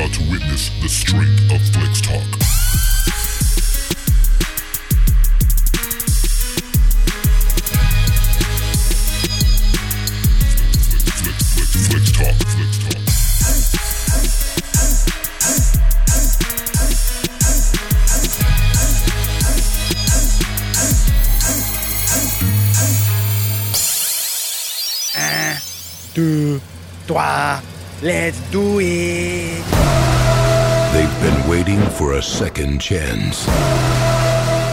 about to witness the strength of Flix Talk. Deux, trois, let's do it. They've been waiting for a second chance.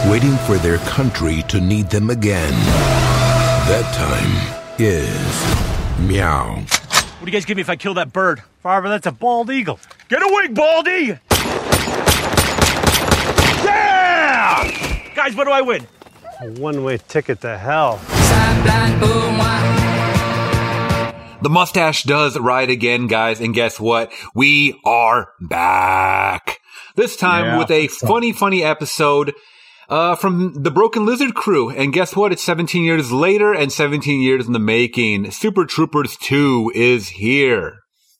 Waiting for their country to need them again. That time is meow. What do you guys give me if I kill that bird? Farva, that's a bald eagle. Get a wing, Baldy! Yeah! Guys, what do I win? A one way ticket to hell. The mustache does ride again, guys, and guess what? We are back. This time Yeah. with a funny, funny episode uh, from the Broken Lizard crew. And guess what? It's 17 years later and 17 years in the making. Super Troopers 2 is here.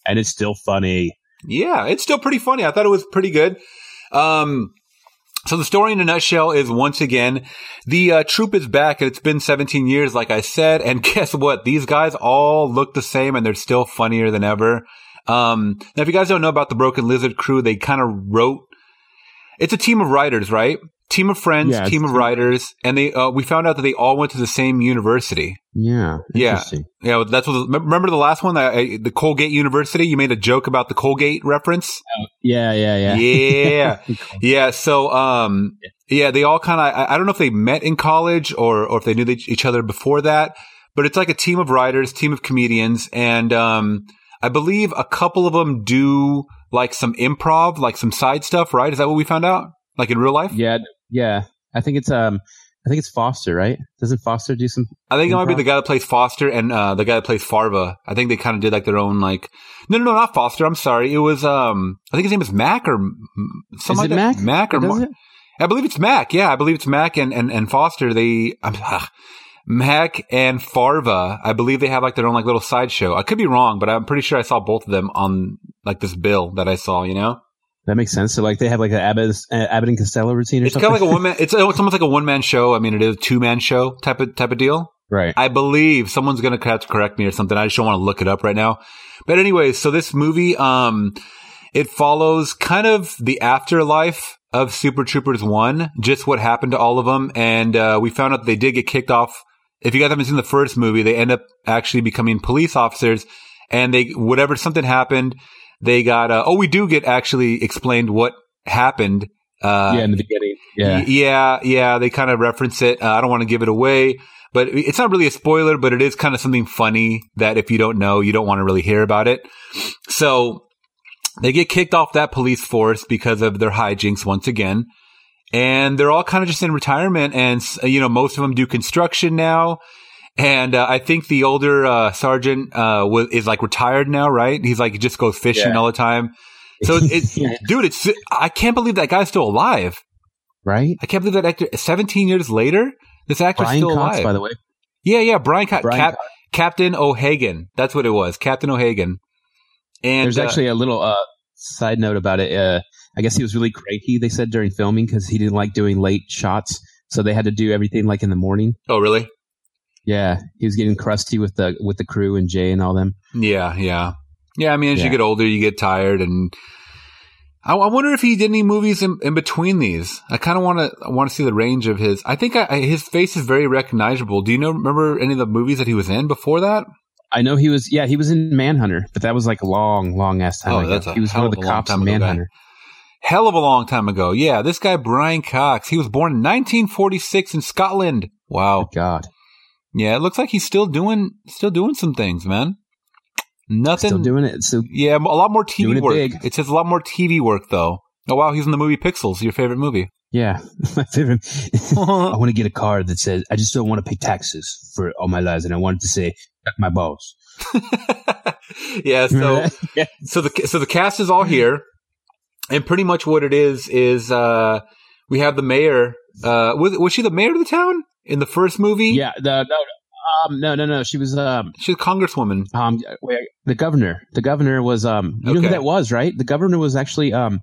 and it's still funny. Yeah, it's still pretty funny. I thought it was pretty good. Um, so the story in a nutshell is once again, the uh, troop is back and it's been 17 years, like I said. And guess what? These guys all look the same and they're still funnier than ever. Um, now if you guys don't know about the Broken Lizard crew, they kind of wrote, it's a team of writers, right? Team of friends, Yeah, team of writers. And they, uh, we found out that they all went to the same university. Yeah, Yeah. interesting. Yeah, that's what. Remember the last one, I, the Colgate University. You made a joke about the Colgate reference. Yeah, yeah, yeah. Yeah, yeah. So, um, yeah, they all kind of. I, I don't know if they met in college or or if they knew they- each other before that, but it's like a team of writers, team of comedians, and um, I believe a couple of them do like some improv, like some side stuff. Right? Is that what we found out? Like in real life? yeah, yeah. I think it's um, I think it's Foster, right? Doesn't Foster do some? I think it might be the guy that plays Foster and uh, the guy that plays Farva. I think they kind of did like their own like. No, no, no, not Foster. I'm sorry. It was um. I think his name is Mac or mm, something Is it that. Mac? Mac or Mar-? I believe it's Mac. Yeah, I believe it's Mac and and, and Foster. They um, ah, Mac and Farva. I believe they have like their own like little sideshow. I could be wrong, but I'm pretty sure I saw both of them on like this bill that I saw. You know, That makes sense. So like they have like an Abbott, uh, Abbott and Costello routine or it's something. kind of like a one man. It's, it's almost like a one man show. I mean, it is a two man show type of type of deal. right. I believe someone's going to have to correct me or something. I just don't want to look it up right now. But anyways, so this movie, um, it follows kind of the afterlife of Super Troopers 1, just what happened to all of them. And, uh, we found out they did get kicked off. If you guys haven't seen the first movie, they end up actually becoming police officers and they, whatever, something happened, they got, uh, oh, we do get actually explained what happened. Uh, yeah, in the beginning. Yeah. Yeah, yeah. They kind of reference it. Uh, I don't want to give it away, but it's not really a spoiler, but it is kind of something funny that if you don't know, you don't want to really hear about it. So they get kicked off that police force because of their hijinks once again. And they're all kind of just in retirement. And, you know, most of them do construction now. And uh, I think the older uh, sergeant uh, was, is like retired now, right? He's like, he just goes fishing Yeah. all the time. So, it, Yeah. dude, it's, I can't believe that guy's still alive. Right. I can't believe that actor. Seventeen years later, this actor's Brian still Cox, alive. by the way. yeah, yeah, Brian, Co- Brian Cap- Cox. Captain O'Hagan. That's what it was, Captain O'Hagan. And There's uh, actually a little uh, side note about it. Uh, I guess he was really cranky. They said during filming because he didn't like doing late shots, so they had to do everything like in the morning. oh, really? Yeah, he was getting crusty with the with the crew and Jay and all them. Yeah, yeah, yeah. I mean, as you get older, you get tired, and I, I wonder if he did any movies in, in between these. I kind of want to want to see the range of his. I think I, I, his face is very recognizable. Do you know remember any of the movies that he was in before that? I know he was. Yeah, he was in Manhunter, but that was like a long, long ass time Oh, ago. that's a he was one of the cops in ago, guy. Manhunter. Hell of a long time ago. Yeah, this guy Brian Cox. He was born in 1946 in Scotland. Wow. God, Yeah, it looks like he's still doing still doing some things, man. Nothing. still doing it. So yeah, a lot more TV it work. big. It says a lot more TV work though. Oh wow, he's in the movie Pixels, your favorite movie. yeah, my favorite. I want to get a card that says, "I just don't want to pay taxes for all my lives," and I wanted to say, "Suck my balls." yeah, so yeah. so the so the cast is all here, and pretty much what it is is uh we have the mayor. Uh, was was she the mayor of the town in the first movie? Yeah, the, no, Um, no, no, no. She was um, She's a congresswoman. um, wait, the governor. The governor was um, you know who that was, right? The governor was actually um,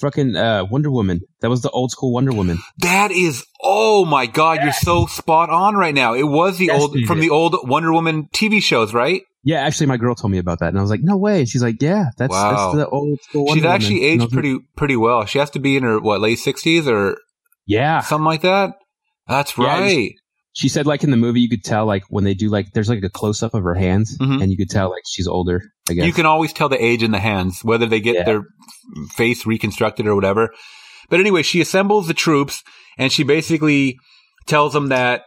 fucking uh, Wonder Woman. That was the old school Wonder Woman. That is, oh my god, you're so spot on right now. It was the Yes, old from the old Wonder Woman TV shows, right? Yeah, actually, my girl told me about that, and I was like, "No way!" She's like, "Yeah, that's Wow. that's the old school." Wonder She's Woman." actually And aged was like, pretty pretty well. She has to be in her what late sixties or Yeah, something like that. That's Yeah, right. she said like in the movie, you could tell like when they do like there's like a close up of her hands, Mhm. and you could tell like she's older. I guess You can always tell the age in the hands, whether they get Yeah. their face reconstructed or whatever. But anyway, she assembles the troops and she basically tells them that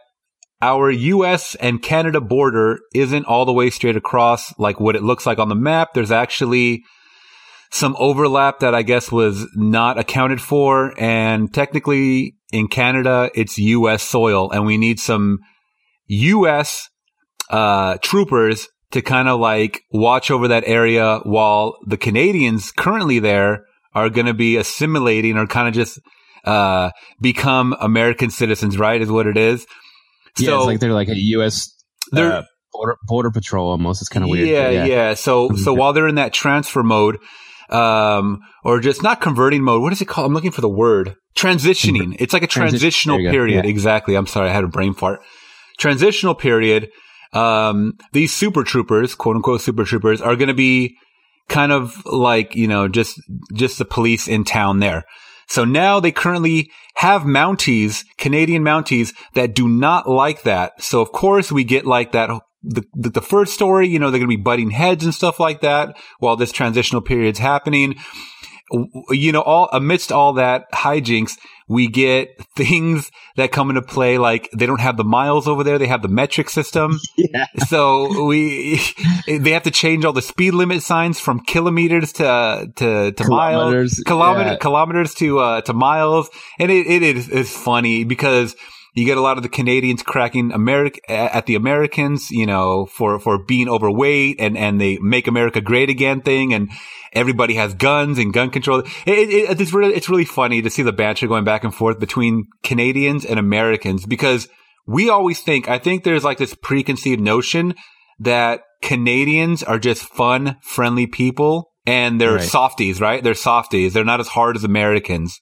our US and Canada border isn't all the way straight across like what it looks like on the map. There's actually some overlap that I guess was not accounted for. And technically in Canada, it's US soil and we need some US uh, troopers to kind of like watch over that area while the Canadians currently there are going to be assimilating or kind of just uh, become American citizens, right? Is what it is. yeah, so it's like they're like a U.S. They're- uh, border border patrol almost. It's kind of weird. Yeah, but yeah, So, Mhm. so while they're in that transfer mode, um, or just not converting mode, what is it called? I'm looking for the word. Transitioning. It's like a transitional go. period. Yeah. Exactly. I'm sorry. I had a brain fart. Transitional period. Um, these super troopers, quote unquote super troopers, are going to be kind of like, you know, just, just the police in town there. So now they currently have Mounties, Canadian Mounties that do not like that. So of course we get like that the, the, the first story, you know, they're going to be butting heads and stuff like that while this transitional period's happening. You know, all amidst all that hijinks, we get things that come into play. Like they don't have the miles over there; they have the metric system. Yeah. So we they have to change all the speed limit signs from kilometers to to to miles, Kilometers, kilometer yeah. kilometers to uh to miles, and it it is it's funny because you get a lot of the Canadians cracking America at the Americans, you know, for, for being overweight and, and they make America great again thing. And everybody has guns and gun control. It, it, it's really, it's really funny to see the banter going back and forth between Canadians and Americans because we always think, I think there's like this preconceived notion that Canadians are just fun, friendly people and they're Right. softies, right? They're softies. They're not as hard as Americans.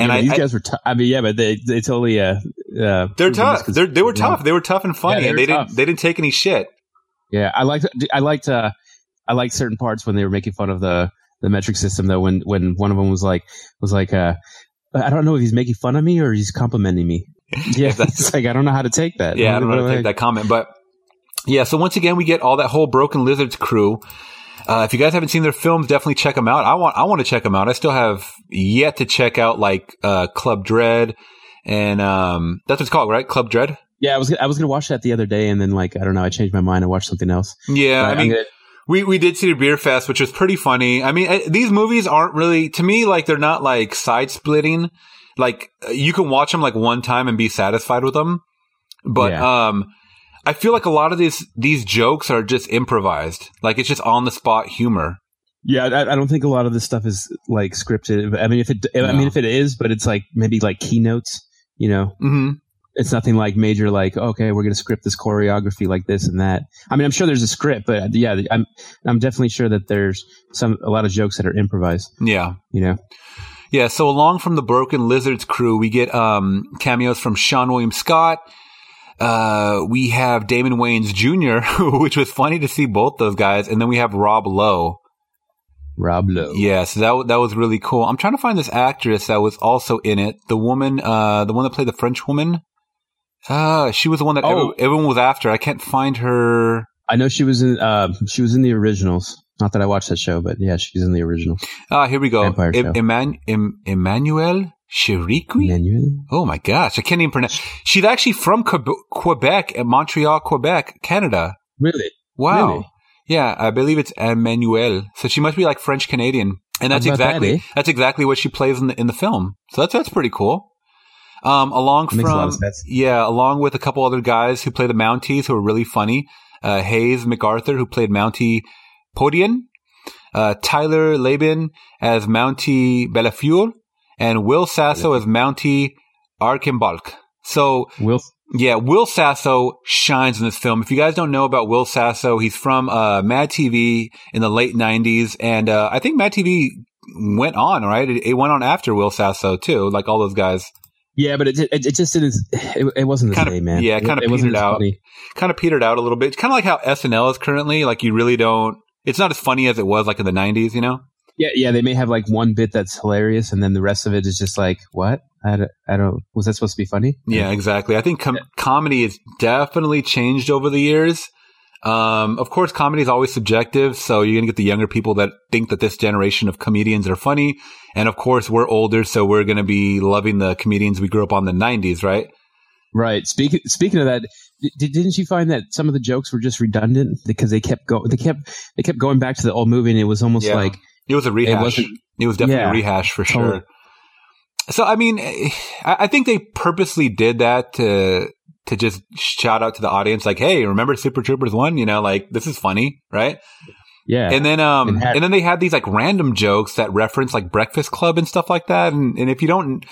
And Yeah, I, these I- guys were. T- I mean, yeah, but they they totally. Uh, uh, they're tough. They're, they were yeah. tough. They were tough and funny, they and they tough. didn't. They didn't take any shit. Yeah, I liked. I liked. Uh, I liked certain parts when they were making fun of the the metric system. Though, when when one of them was like was like, uh, I don't know if he's making fun of me or he's complimenting me. Yeah, That's- like I don't know how to take that. Yeah, I don't know how to take that comment, but yeah. So once again, we get all that whole Broken Lizards crew. Uh, if you guys haven't seen their films, definitely check them out. I want, I want to check them out. I still have yet to check out like uh, Club Dread, and um, that's what it's called, right? Club Dread. Yeah, I was I was gonna watch that the other day, and then like I don't know, I changed my mind. I watched something else. Yeah, But I mean, gonna- we we did see the beer fest, which was pretty funny. I mean, these movies aren't really to me like they're not like side splitting. Like uh, you can watch them like one time and be satisfied with them, but Yeah. um, I feel like a lot of these these jokes are just improvised. Like it's just on the spot humor. yeah, I, I don't think a lot of this stuff is like scripted. I mean, if it, I mean, if it is, but it's like maybe like keynotes. You know, hmm it's nothing like major. Like, okay, we're gonna script this choreography like this and that. I mean, I'm sure there's a script, but yeah, I'm I'm definitely sure that there's some a lot of jokes that are improvised. Yeah. You know, Yeah, so along from the Broken Lizards crew, we get um, cameos from Seann William Scott. Uh, we have Damon Wayans Jr., which was funny to see both those guys, and then we have Rob Lowe. Rob Lowe. Yeah, so that that was really cool. I'm trying to find this actress that was also in it. The woman, uh, the one that played the French woman. Uh, she was the one that Oh. every- everyone was after. I can't find her. I know she was in uh, she was in the originals. Not that I watched that show, but yeah, she's in the original. Ah, here we go. Vampire Em- show. Eman- Em- Emmanuelle Chiriqui? Emmanuelle? Oh my gosh, I can't even pronounce. She's actually from Quebec, at Montreal, Quebec, Canada. Really? Wow. Really? Yeah, I believe it's Emmanuelle. So she must be like French Canadian, and that's about that, exactly eh? that's exactly what she plays in the in the film. So that's that's pretty cool. Um, along That makes a lot from yeah, along with a couple other guys who play the Mounties who are really funny. Uh, Hayes MacArthur who played Mountie Podian, uh, Tyler Labine as Mountie Bellefeuille, and Will Sasso as Mountie Archambault. So Will Yeah, Will Sasso shines in this film. If you guys don't know about Will Sasso, he's from uh, Mad TV in the late '90s, and uh, I think Mad TV went on. Right, it, it went on after Will Sasso too, like all those guys. Yeah, but it it, it just didn't. It, it wasn't the Kinda- same, man. yeah, it it wasn't petered out. funny. Kind of petered out a little bit. It's kind of like how SNL is currently. Like you really don't. It's not as funny as it was like in the '90s. You know. Yeah, yeah. They may have like one bit that's hilarious, and then the rest of it is just like, what? I don't. I don't was that supposed to be funny? Yeah, exactly. I think com- comedy has definitely changed over the years. Um, of course, comedy is always subjective, so you're gonna get the younger people that think that this generation of comedians are funny, and of course, we're older, so we're gonna be loving the comedians we grew up on the '90s, right? Right. Speaking speaking of that, didn't you find that some of the jokes were just redundant because they kept go they kept they kept going back to the old movie, and it was almost Yeah. like It was a rehash. It, wasn't- was definitely Yeah, a rehash for totally. sure. So, I mean, eh, I I think they purposely did that to to just shout out to the audience, like, "Hey, remember Super Troopers one? You know, like this is funny, right?" yeah. And then, um, had- and then they had these like random jokes that reference like Breakfast Club and stuff like that. And, and if you don't,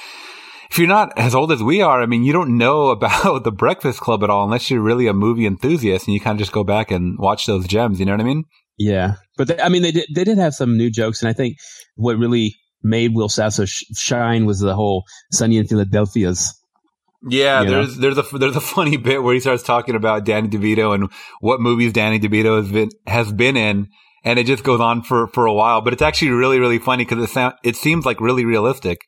if you're not as old as we are, I mean, you don't know about the Breakfast Club at all unless you're really a movie enthusiast and you kind of just go back and watch those gems. You know what I mean? Yeah, but they, I mean, they did they did have some new jokes, and I think what really made Will Sasso sh- shine was the whole Sunny in Philadelphia's. Yeah, You know? there's there's a there's a funny bit where he starts talking about Danny DeVito and what movies Danny DeVito has been has been in, and it just goes on for for a while. But it's actually really really funny because it sound, it seems like really realistic.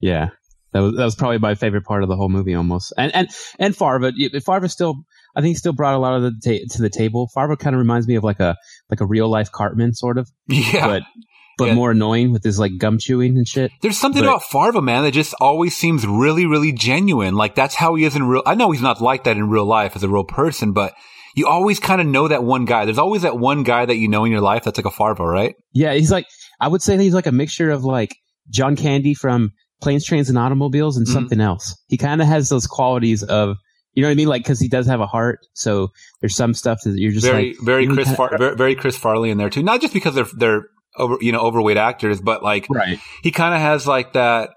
Yeah, that was that was probably my favorite part of the whole movie, almost. And and and Farva, y- Farva still, I think, he still brought a lot of the ta- to the table. Farva kind of reminds me of like a like a real life Cartman, sort of, Yeah, but but Yeah. more annoying with his like gum chewing and shit. There's something But- about Farva, man, that just always seems really, really genuine. Like that's how he is in real. I know he's not like that in real life as a real person, but you always kind of know that one guy. There's always that one guy that you know in your life that's like a Farva, right? Yeah, he's like I would say he's like a mixture of like John Candy from Planes, Trains, and Automobiles and Mhm. something else. He kind of has those qualities of you know what I mean, like because he does have a heart. So there's some stuff that you're just very, like very Chris, kinda- Far- very, very Chris Farley in there too. Not just because they're they're over, you know, overweight actors, but like right. he kind of has like that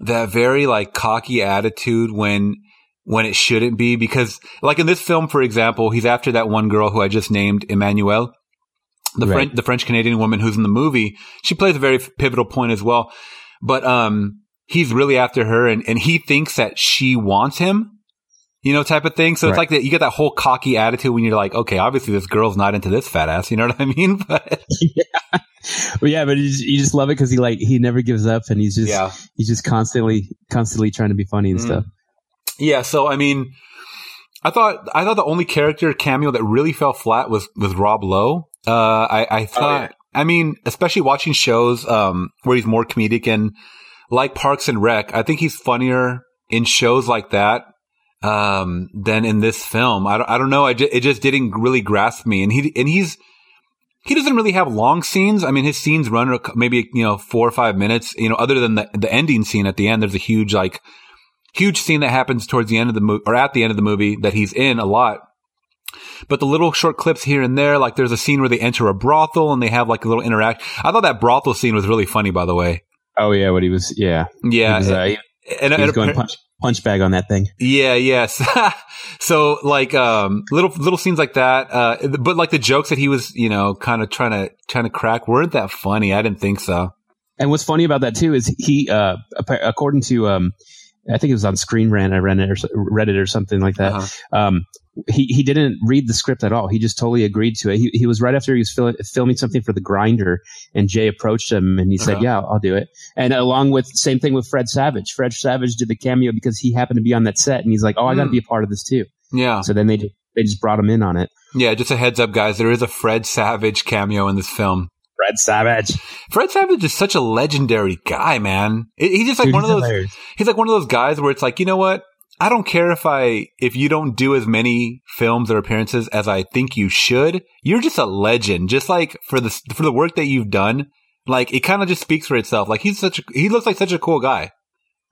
that very like cocky attitude when when it shouldn't be because like in this film for example he's after that one girl who i just named emmanuelle the Right. french the french canadian woman who's in the movie she plays a very pivotal point as well but um he's really after her and and he thinks that she wants him you know, type of thing. So it's like that. You get that whole cocky attitude when you're like, okay, obviously this girl's not into this fat ass. You know what I mean? But Well, yeah, but you just, you just love it because he like he never gives up and he's just yeah, he's just constantly constantly trying to be funny and Mhm. stuff. Yeah, so I mean, I thought I thought the only character cameo that really fell flat was was Rob Lowe. Uh, I I thought, I mean, especially watching shows um where he's more comedic and like Parks and Rec, I think he's funnier in shows like that um than in this film. I don't, I don't know. I ju- it just didn't really grasp me, and he and he's. He doesn't really have long scenes. I mean, his scenes run maybe you know four or five minutes. You know, other than the the ending scene at the end, there's a huge like huge scene that happens towards the end of the movie or at the end of the movie that he's in a lot. But the little short clips here and there, like there's a scene where they enter a brothel and they have like a little interact. I thought that brothel scene was really funny, by the way. Oh yeah, what he was yeah Yeah, he was, uh, and, he and going punch punch bag on that thing. yeah, yes. so like um little little scenes like that, uh, but like the jokes that he was, you know, kind of trying to trying to crack weren't that funny. I didn't think so. And what's funny about that too is he, uh, according to, um, I think it was on Screen Rant, I read it or read it or something like that. Uh-huh. Um, he he didn't read the script at all. He just totally agreed to it. He he was right after he was fil- filming something for the Grinder, and Jay approached him and he said, Uh-huh. "Yeah, I'll do it." And along with same thing with Fred Savage. Fred Savage did the cameo because he happened to be on that set, and he's like, "Oh, I got to Hmm. be a part of this too." Yeah, So then they just, they just brought him in on it. yeah. Just a heads up, guys. There is a Fred Savage cameo in this film. Fred Savage, Fred Savage is such a legendary guy, man. He's just like Dude, one of those. hilarious. He's like one of those guys where it's like, you know what? I don't care if I if you don't do as many films or appearances as I think you should. You're just a legend. Just like for the for the work that you've done, like it kind of just speaks for itself. Like he's such a he looks like such a cool guy.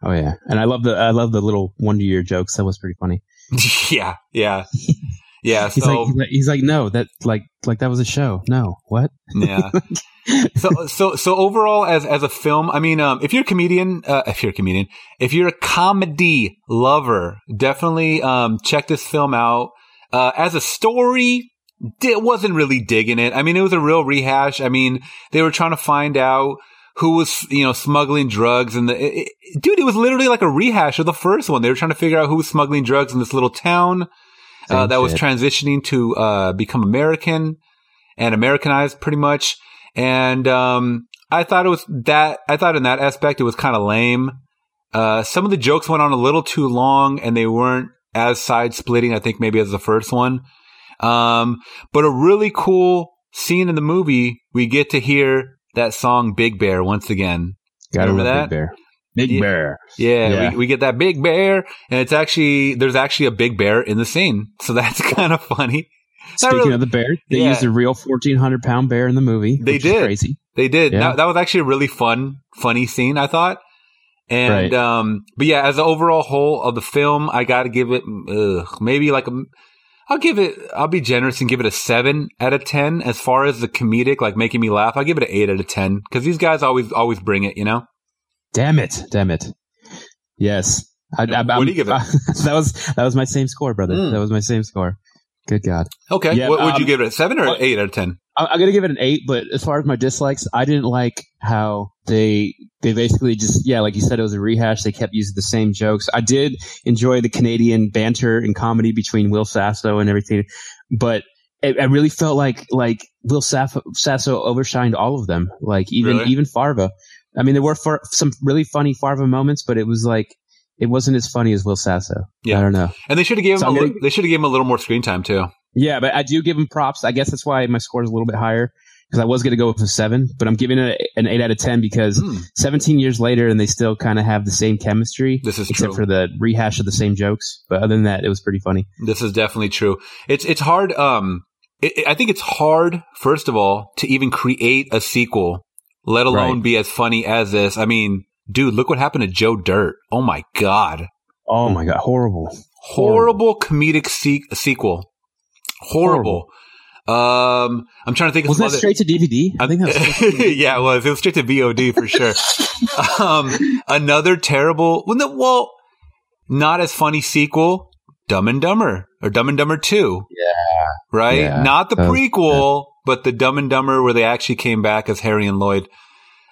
Oh yeah, and I love the I love the little wonder year jokes. That was pretty funny. yeah, yeah. Yeah, He's so like, he's like, no, that like, like that was a show. No, what? yeah. so so so overall, as as a film, I mean, um, if you're a comedian, uh, if you're a comedian, if you're a comedy lover, definitely um check this film out. Uh, as a story, di- wasn't really digging it. I mean, it was a real rehash. I mean, they were trying to find out who was, you know, smuggling drugs and the, it, it- dude, it was literally like a rehash of the first one. They were trying to figure out who was smuggling drugs in this little town, uh, that was transitioning to, uh, become American and Americanized pretty much. And, um, I thought it was that, I thought in that aspect it was kind of lame. Uh, some of the jokes went on a little too long and they weren't as side splitting, I think maybe as the first one. Um, but a really cool scene in the movie, we get to hear that song Big Bear once again. Gotta Remember that? Big Bear. Big Yeah. Bear. Yeah, Yeah. We, we get that big bear, and it's actually there's actually a big bear in the scene, so that's kind of funny. Speaking really- of the bear, they Yeah. used a real fourteen hundred pound bear in the movie. They did. crazy. They did. That, that was actually a really fun, funny scene, I thought. And, Right. um, but yeah, as the overall whole of the film, I got to give it, ugh, maybe like a, I'll give it, I'll be generous and give it a seven out of 10. As far as the comedic, like making me laugh, I'll give it an eight out of 10. Cause these guys always, always bring it, you know? Damn it! Damn it! Yes. I, I, What do you give it? that was that was my same score, brother. Mm. That was my same score. Good God. Okay. Yeah, what would you um, give it? A seven or what- eight out of 10? I- I'm gonna give it an eight, but as far as my dislikes, I didn't like how they they basically just yeah, like you said, it was a rehash. They kept using the same jokes. I did enjoy the Canadian banter and comedy between Will Sasso and everything, but it, I really felt like like Will Sasso, Sasso overshined all of them. Like even Really? even Farva. I mean, there were far, some really funny Farva moments, but it was like it wasn't as funny as Will Sasso. Yeah. I don't know. And they should have given So him, li- they should have given him a little more screen time too. Yeah, but I do give him props. I guess that's why my score is a little bit higher because I was going to go with a seven, but I'm giving it an eight out of ten because Hmm. 17 years later and they still kind of have the same chemistry. This is except true. for the rehash of the same jokes. But other than that, it was pretty funny. This is definitely true. It's it's hard. Um, it- I think it's hard, first of all, to even create a sequel, let alone Right. be as funny as this. I mean, dude, look what happened to Joe Dirt. Oh my god, Oh my god, horrible! horrible comedic se- sequel. Horrible. Um, I'm trying to think some that straight to DVD? I think that was straight to DVD. yeah, it was. It was straight to VOD for sure. um, another terrible. Well, no, well, not as funny sequel. Dumb and Dumber or Dumb and Dumber Two. Yeah. right? Yeah. Not the was- prequel, but the Dumb and Dumber where they actually came back as Harry and Lloyd.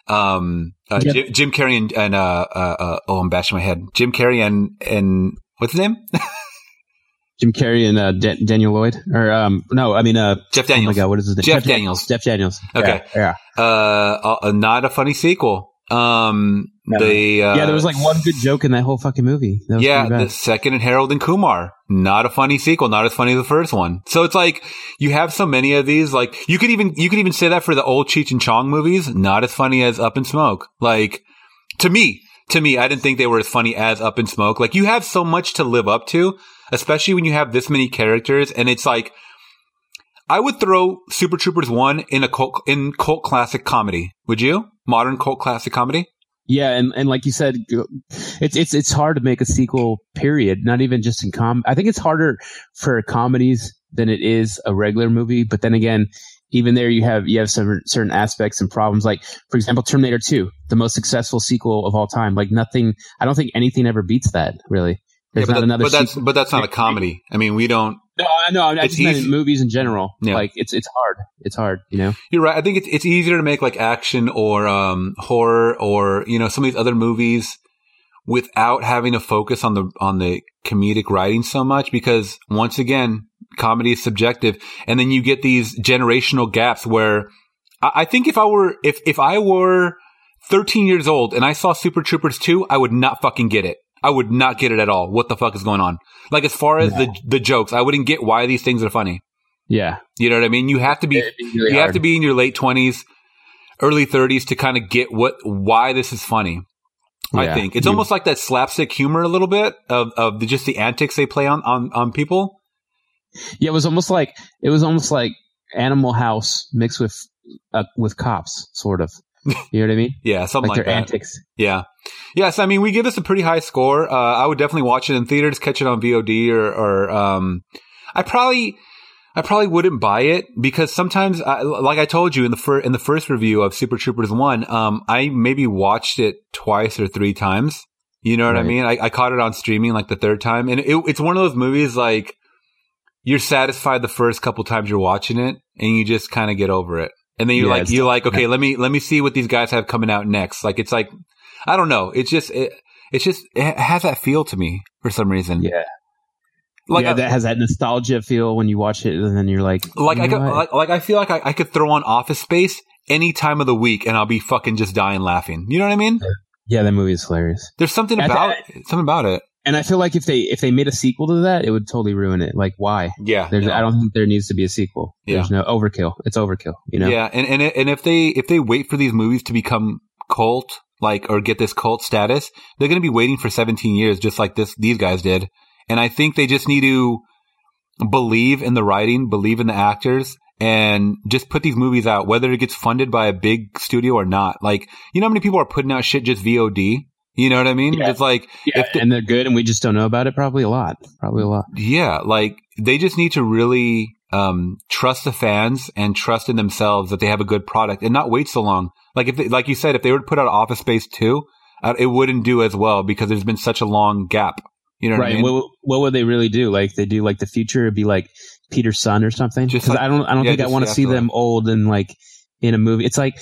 Um, uh, Yeah. Jim, Jim Carrey and, and uh, uh, uh, oh, I'm bashing my head. Jim Carrey and and what's his name? Jim Carrey and uh, Da- Daniel Lloyd, or um, no, I mean uh, Jeff oh my Daniels. god, what is his name? Jeff Daniels. Jeff Daniels. Okay. Yeah. yeah. not a funny sequel. Um, No. the uh, yeah, there was like one good joke in that whole fucking movie. Yeah, the second and Harold and Kumar. Not a funny sequel, not as funny as the first one. So it's like you have so many of these. Like you could even you could even say that for the old Cheech and Chong movies. Not as funny as Up in Smoke. Like to me, to me, I didn't think they were as funny as Up in Smoke. Like you have so much to live up to, especially when you have this many characters, and it's like. I would throw Super Troopers one in a cult in cult classic comedy. Would you? Modern cult classic comedy? Yeah, and, and like you said, it's it's it's hard to make a sequel. Period. Not even just in com. I think it's harder for comedies than it is a regular movie. But then again, even there, you have you have some certain aspects and problems. Like for example, Terminator Two, the most successful sequel of all time. Like nothing. I don't think anything ever beats that. Really. There's Yeah, but, not that- another. but that's but that's not a comedy. I mean, we don't. no, I know. I it's just meant easy- movies in general. Yeah. Like it's it's hard. It's hard. You know. You're right. I think it's it's easier to make like action or um, horror or you know some of these other movies without having to focus on the on the comedic writing so much because once again, comedy is subjective, and then you get these generational gaps where I, I think if I were if if I were 13 years old and I saw Super Troopers 2, I would not fucking get it. I would not get it at all. What the fuck is going on? Like as far as the the jokes, I wouldn't get why these things are funny. Yeah. You know what I mean? You have to be be really you have to be in your late twenties, early thirties to kind of get what why this is funny. I think it's You- almost like that slapstick humor a little bit of of the, just the antics they play on on on people. Yeah, it was almost like it was almost like Animal House mixed with uh, with cops, sort of. You know what I mean? Yeah, something Like, like, their that. antics. Yeah. Yes, I mean we give this a pretty high score. Uh, I would definitely watch it in theaters, catch it on VOD or or um I probably I probably wouldn't buy it because sometimes, I, like I told you in the fir- in the first review of Super Troopers one, um, I maybe watched it twice or three times. You know what I mean? I, I caught it on streaming like the third time, and it, it's one of those movies like you're satisfied the first couple times you're watching it, and you just kind of get over it, and then you're Yeah, like you're like, okay, let me let me see what these guys have coming out next. Like it's like I don't know, it's just it, it's just it has that feel to me for some reason. Yeah. like yeah, I- that has that nostalgia feel when you watch it, and then you're like, like you I could, like, like I feel like I, I could throw on Office Space any time of the week and I'll be fucking just dying laughing. You know what I mean? yeah, that movie is hilarious. There's something about something about it. And I feel like if they if they made a sequel to that, it would totally ruin it. Like, why? Yeah, There's, yeah. I don't think there needs to be a sequel. There's no overkill. It's overkill. You know. Yeah, and and and if they if they wait for these movies to become cult like or get this cult status, they're going to be waiting for 17 years just like this these guys did. And I think they just need to believe in the writing, believe in the actors and just put these movies out whether it gets funded by a big studio or not. Like, you know how many people are putting out shit just VOD? You know what I mean? Yeah. It's like Yeah, if the- and they're good, and we just don't know about it. Probably a lot. Probably a lot. Yeah, like they just need to really um, trust the fans and trust in themselves that they have a good product and not wait so long. Like if, they, like you said, if they were to put out Office Space two, uh, it wouldn't do as well because there's been such a long gap. You know what right. I mean? What, what would they really do? Like they do like the future would be like Peter's son or something. Because like- I don't I don't yeah, think I want to see them old and like in a movie. It's like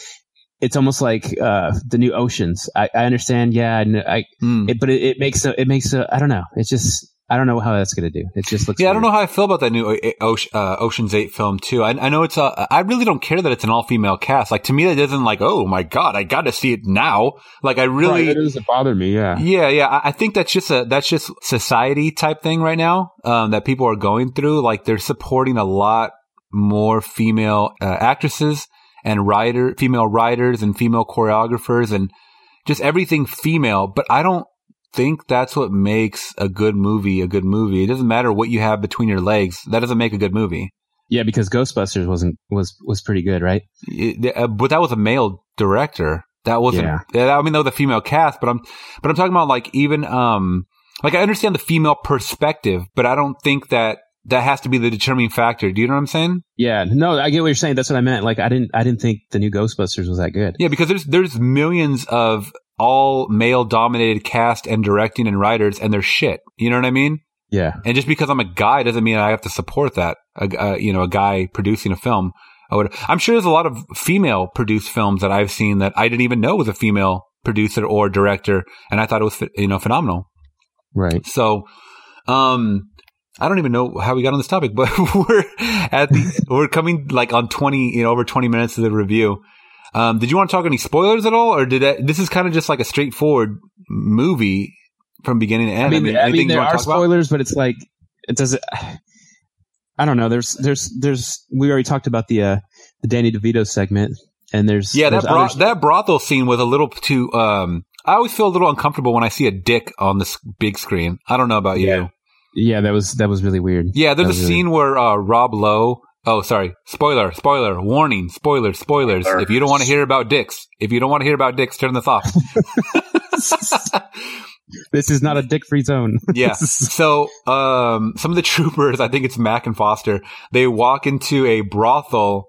it's almost like uh the new Oceans. I, I understand. Yeah, I, I Hmm. it, but it, it makes a, it makes a I don't know. It's just I don't know how that's gonna do. It just looks. yeah, I don't know how I feel about that new O- Oce- uh, Ocean's Eight film too. I, I know it's a. I really don't care that it's an all female cast. Like to me, that doesn't like. Oh my god, I got to see it now. Like I really. Right, it doesn't bother me. Yeah. Yeah, yeah. I, I think that's just a that's just society type thing right now um, that people are going through. Like they're supporting a lot more female uh, actresses and writer, female writers and female choreographers and just everything female. But I don't think that's what makes a good movie a good movie. It doesn't matter what you have between your legs. That doesn't make a good movie. Yeah, because Ghostbusters wasn't was was pretty good, right? It- uh, but that was a male director. That wasn't. Yeah. I mean, was a female cast, but I'm, but I'm talking about like even, um, like I understand the female perspective, but I don't think that that has to be the determining factor. Do you know what I'm saying? Yeah. No, I get what you're saying. That's what I meant. Like I didn't I didn't think the new Ghostbusters was that good. Yeah, because there's there's millions of all male dominated cast and directing and writers, and they're shit. You know what I mean? Yeah. And just because I'm a guy doesn't mean I have to support that. A, uh, you know, a guy producing a film. I would. I'm sure there's a lot of female produced films that I've seen that I didn't even know was a female producer or director, and I thought it was you know phenomenal. Right. So, um, I don't even know how we got on this topic, but we're at the we're coming like on twenty, you know, over twenty minutes of the review. Um, did you want to talk any spoilers at all, or did that, this is kind of just like a straightforward movie from beginning to end? I mean, I anything mean there are talk about? spoilers, but it's like it doesn't. I don't know. There's there's there's we already talked about the uh the Danny DeVito segment, and there's Yeah, that bro- that brothel scene was a little too. Um, I always feel a little uncomfortable when I see a dick on this big screen. I don't know about you. Yeah. yeah that was that was really weird. Yeah, there's That a was really- scene where uh, Rob Lowe. Oh, sorry. Spoiler, spoiler, warning, spoilers, spoilers. If you don't want to hear about dicks, if you don't want to hear about dicks, turn this off. This is not a dick free zone. yeah. So, um, some of the troopers, I think it's Mac and Foster, they walk into a brothel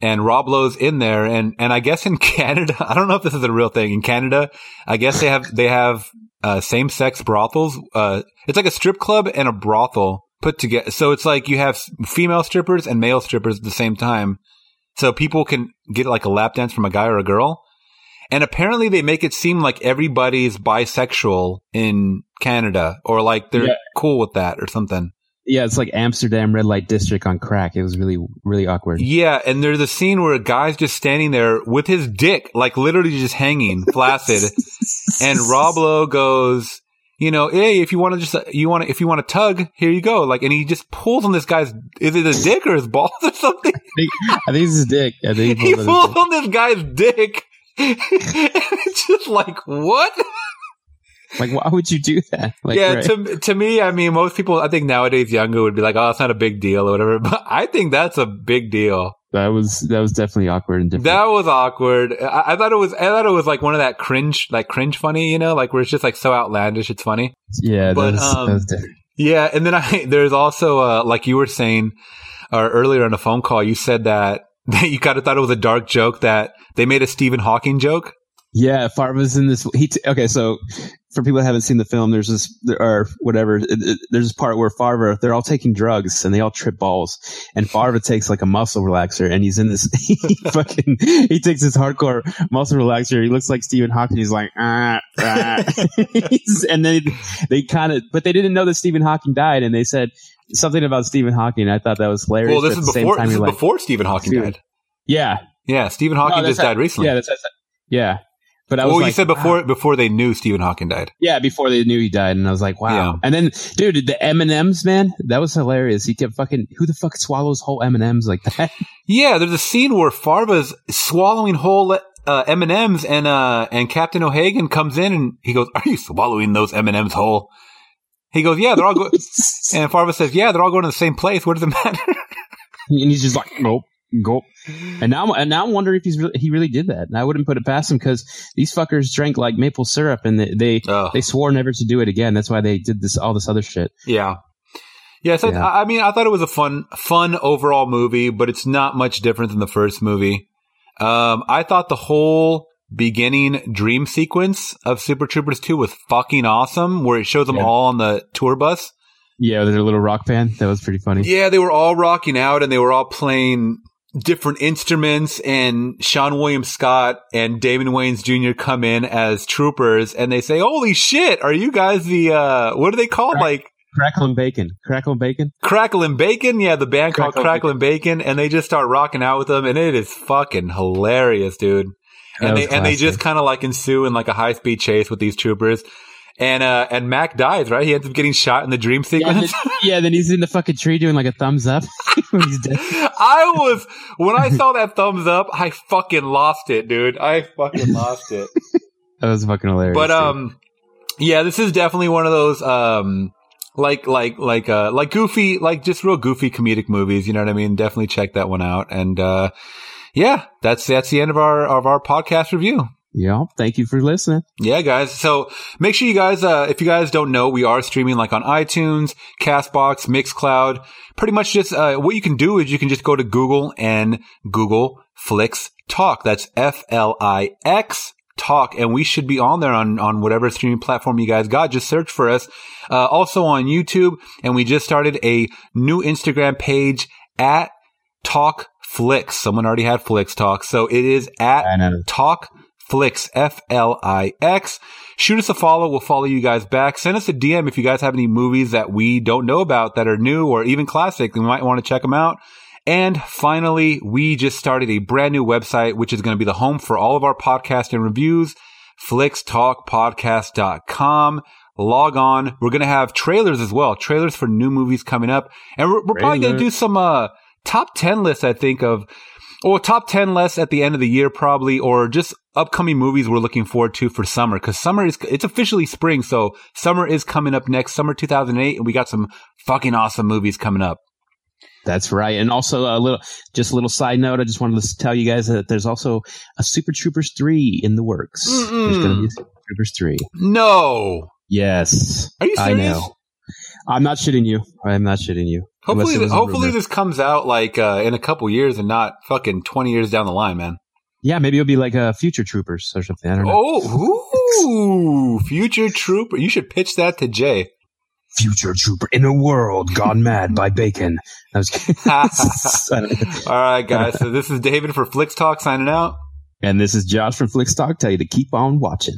and Rob Lowe's in there. And, and I guess in Canada, I don't know if this is a real thing. In Canada, I guess they have, they have, uh, same sex brothels. Uh, it's like a strip club and a brothel put together. So it's like you have female strippers and male strippers at the same time. So people can get like a lap dance from a guy or a girl. And apparently they make it seem like everybody's bisexual in Canada or like they're Yeah. cool with that or something. Yeah, it's like Amsterdam red light district on crack. It was really really awkward. Yeah. And there's a scene where a guy's just standing there with his dick, like literally just hanging flaccid. and Rob Lowe goes, you know, hey, if you want to just, you want to, if you want to tug, here you go. Like, and he just pulls on this guy's, is it his dick or his balls or something? I think, I think it's his dick. I think he he pulled it. on this guy's dick. and it's just like, what? Like, why would you do that? Like, yeah, right. to to me, I mean, most people, I think nowadays younger would be like, "Oh, it's not a big deal" or whatever. But I think that's a big deal. that was that was definitely awkward and different. That was awkward. I, I thought it was. I thought it was like one of that cringe, like cringe funny, you know, like where it's just like so outlandish, it's funny. yeah, but, that was, um, that was different. Yeah, and then I there's also uh like you were saying or earlier on a phone call, you said that, that you kind of thought it was a dark joke that they made a Stephen Hawking joke. Yeah, Farva's in this. He t- okay, so for people that haven't seen the film, there's this or whatever. It, it, there's this part where Farva they're all taking drugs and they all trip balls, and Farva takes like a muscle relaxer, and he's in this. He fucking he takes this hardcore muscle relaxer. He looks like Stephen Hawking. He's like ah, ah. And then they kind of, but they didn't know that Stephen Hawking died, and they said something about Stephen Hawking. I thought that was hilarious. Well, this is before this is like, before Stephen Hawking died. yeah, Yeah, Stephen Hawking that's just how- died recently. Yeah, that's, that's yeah. But I was well, like, you said wow. before before they knew Stephen Hawking died. Yeah, before they knew he died, and I was like, wow. Yeah. And then, dude, the M and M's, man, that was hilarious. He kept fucking, who the fuck swallows whole M and M's like that? Yeah, there's a scene where Farva's swallowing whole uh, M and M's, and uh, and Captain O'Hagan comes in and he goes, "Are you swallowing those M and M's whole?" He goes, "Yeah, they're all going." and Farva says, "Yeah, they're all going to the same place. What does it matter?" and he's just like, nope, gulp. And now, and now I'm wondering if he's really, he really did that. And I wouldn't put it past him because these fuckers drank like maple syrup, and they they, they swore never to do it again. That's why they did this all this other shit. Yeah. Yeah, so Yeah. I I mean, I thought it was a fun, fun overall movie, but it's not much different than the first movie. Um, I thought the whole beginning dream sequence of Super Troopers 2 was fucking awesome, where it shows them Yeah. all on the tour bus. Yeah, their little rock band. That was pretty funny. Yeah, they were all rocking out and they were all playing different instruments and Seann William Scott and Damon Wayans Jr. come in as troopers and they say, Holy shit, are you guys the, uh, what are they called? Like, Crackling bacon, crackling bacon. Cracklin' Bacon, yeah, the band called Cracklin' Cracklin' Bacon, and they just start rocking out with them, and it is fucking hilarious, dude. That And they and they just kind of like ensue in like a high speed chase with these troopers, and uh and Mac dies, right? He ends up getting shot in the dream Yeah, then, sequence. yeah, then he's in the fucking tree doing like a thumbs up. when he's dead. I was when I saw that thumbs up, I fucking lost it, dude. I fucking lost it. That was fucking hilarious. But dude. um, yeah, this is definitely one of those um, like like like uh like goofy like just real goofy comedic movies. You know what I mean? Definitely check that one out. And uh, yeah, that's that's the end of our of our podcast review. Yeah, thank you for listening. Yeah, guys. So make sure you guys, uh, if you guys don't know, we are streaming like on iTunes, Castbox, Mixcloud. Pretty much just, uh, what you can do is you can just go to Google and Google Flix Talk. That's F-L-I-X Talk. And we should be on there on, on whatever streaming platform you guys got. Just search for us. Uh, also on YouTube. And we just started a new Instagram page at Talk Flix. Someone already had Flix Talk. So it is at I. Talk Flix, F L I X. Shoot us a follow. We'll follow you guys back. Send us a DM if you guys have any movies that we don't know about that are new or even classic. We might want to check them out. And finally, we just started a brand new website, which is going to be the home for all of our podcast and reviews. FlixTalkPodcast.com. Log on. We're going to have trailers as well. Trailers for new movies coming up. And we're, we're probably going to do some, uh, top 10 lists, I think, of, or top 10 lists at the end of the year, probably, or just upcoming movies we're looking forward to for summer. Cause summer is, it's officially spring. So summer is coming up next, summer 2008. And we got some fucking awesome movies coming up. That's right. And also a little, just a little side note. I just wanted to tell you guys that there's also a Super Troopers 3 in the works. There's going to be a Super Troopers 3. No. Yes. Are you serious? I know. I'm not shitting you. I'm not shitting you. Hopefully, hopefully rumor. this comes out like, uh, in a couple years and not fucking 20 years down the line, man. Yeah, maybe it'll be like uh, Future Troopers or something. I don't know. Oh, ooh, future trooper. You should pitch that to Jay. Future Trooper in a world gone mad by bacon. I was. All right, guys. So this is David for Flix Talk signing out. and this is Josh from Flix Talk. Tell you to keep on watching.